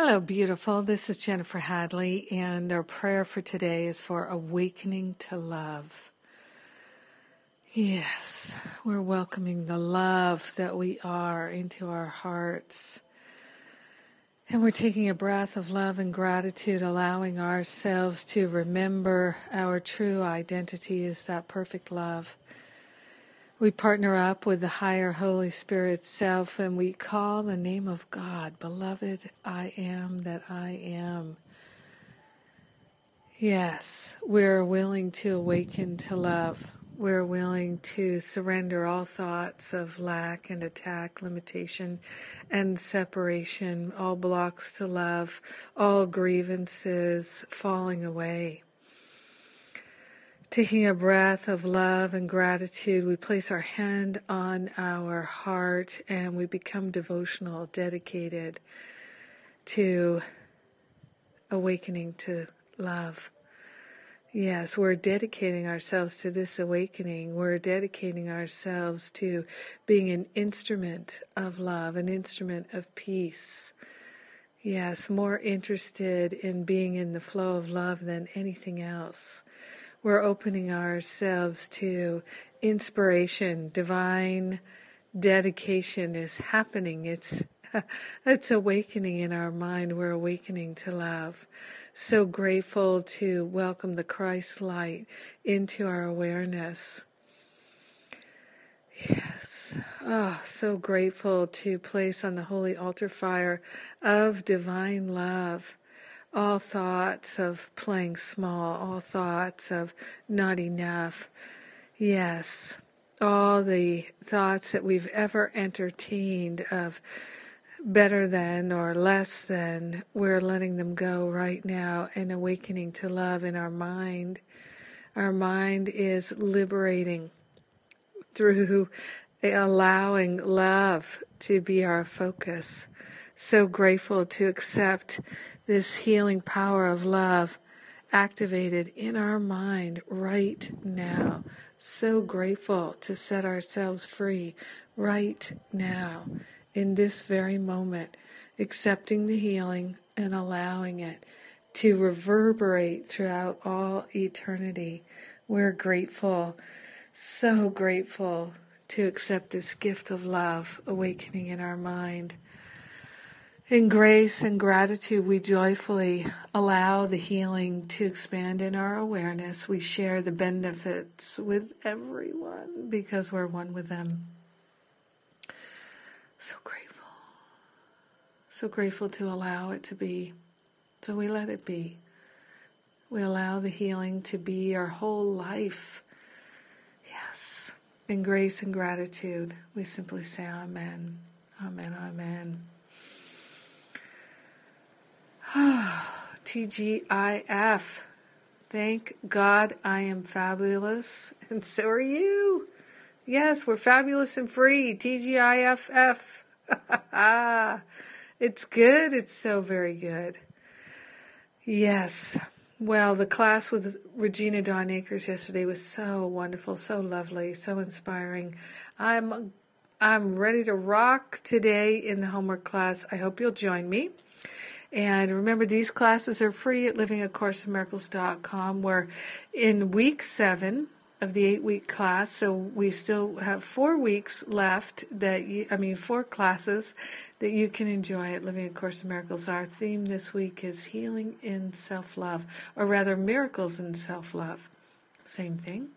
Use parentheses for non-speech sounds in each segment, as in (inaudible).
Hello, beautiful. This is Jennifer Hadley, and our prayer for today is for awakening to love. Yes, we're welcoming the love that we are into our hearts. And we're taking a breath of love and gratitude, allowing ourselves to remember our true identity is that perfect love we partner up with the higher Holy Spirit self and we call the name of God, Beloved, I am that I am. Yes, we're willing to awaken to love. We're willing to surrender all thoughts of lack and attack, limitation and separation, all blocks to love, all grievances falling away. Taking a breath of love and gratitude, we place our hand on our heart and we become devotional, dedicated to awakening to love. Yes, we're dedicating ourselves to this awakening. We're dedicating ourselves to being an instrument of love, an instrument of peace. Yes, more interested in being in the flow of love than anything else we're opening ourselves to inspiration, divine dedication is happening. It's (laughs) it's awakening in our mind. We're awakening to love. So grateful to welcome the Christ light into our awareness. Yes. Oh, so grateful to place on the holy altar fire of divine love all thoughts of playing small, all thoughts of not enough. Yes, all the thoughts that we've ever entertained of better than or less than, we're letting them go right now and awakening to love in our mind. Our mind is liberating through allowing love to be our focus. So grateful to accept this healing power of love activated in our mind right now. So grateful to set ourselves free right now, in this very moment, accepting the healing and allowing it to reverberate throughout all eternity. We're grateful, so grateful to accept this gift of love awakening in our mind. In grace and gratitude, we joyfully allow the healing to expand in our awareness. We share the benefits with everyone because we're one with them. So grateful. So grateful to allow it to be. So we let it be. We allow the healing to be our whole life. Yes. In grace and gratitude, we simply say Amen. Amen. Amen. (sighs) TGIF. Thank God I am fabulous, and so are you. Yes, we're fabulous and free. TGIFF. (laughs) it's good. It's so very good. Yes. Well, the class with Regina Dawn Akers yesterday was so wonderful, so lovely, so inspiring. I'm I'm ready to rock today in the homework class. I hope you'll join me. And remember, these classes are free at livingacourseofmiracles.com. We're in week seven of the eight week class, so we still have four weeks left that you, I mean, four classes that you can enjoy at Living A Course of Miracles. Our theme this week is healing in self love, or rather, miracles in self love. Same thing.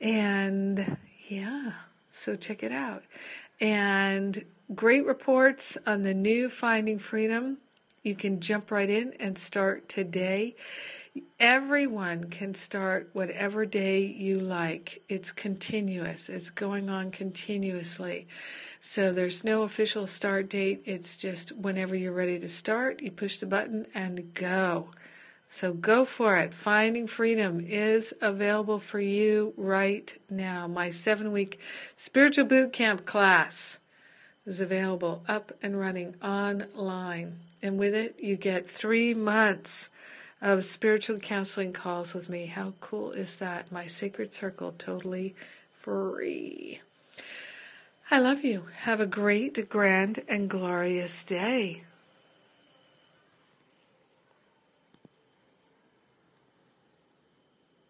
And yeah, so check it out. And great reports on the new Finding Freedom you can jump right in and start today. Everyone can start whatever day you like. It's continuous, it's going on continuously. So there's no official start date. It's just whenever you're ready to start, you push the button and go. So go for it. Finding Freedom is available for you right now. My seven week spiritual boot camp class is available up and running online. And with it, you get three months of spiritual counseling calls with me. How cool is that? My sacred circle, totally free. I love you. Have a great, grand, and glorious day.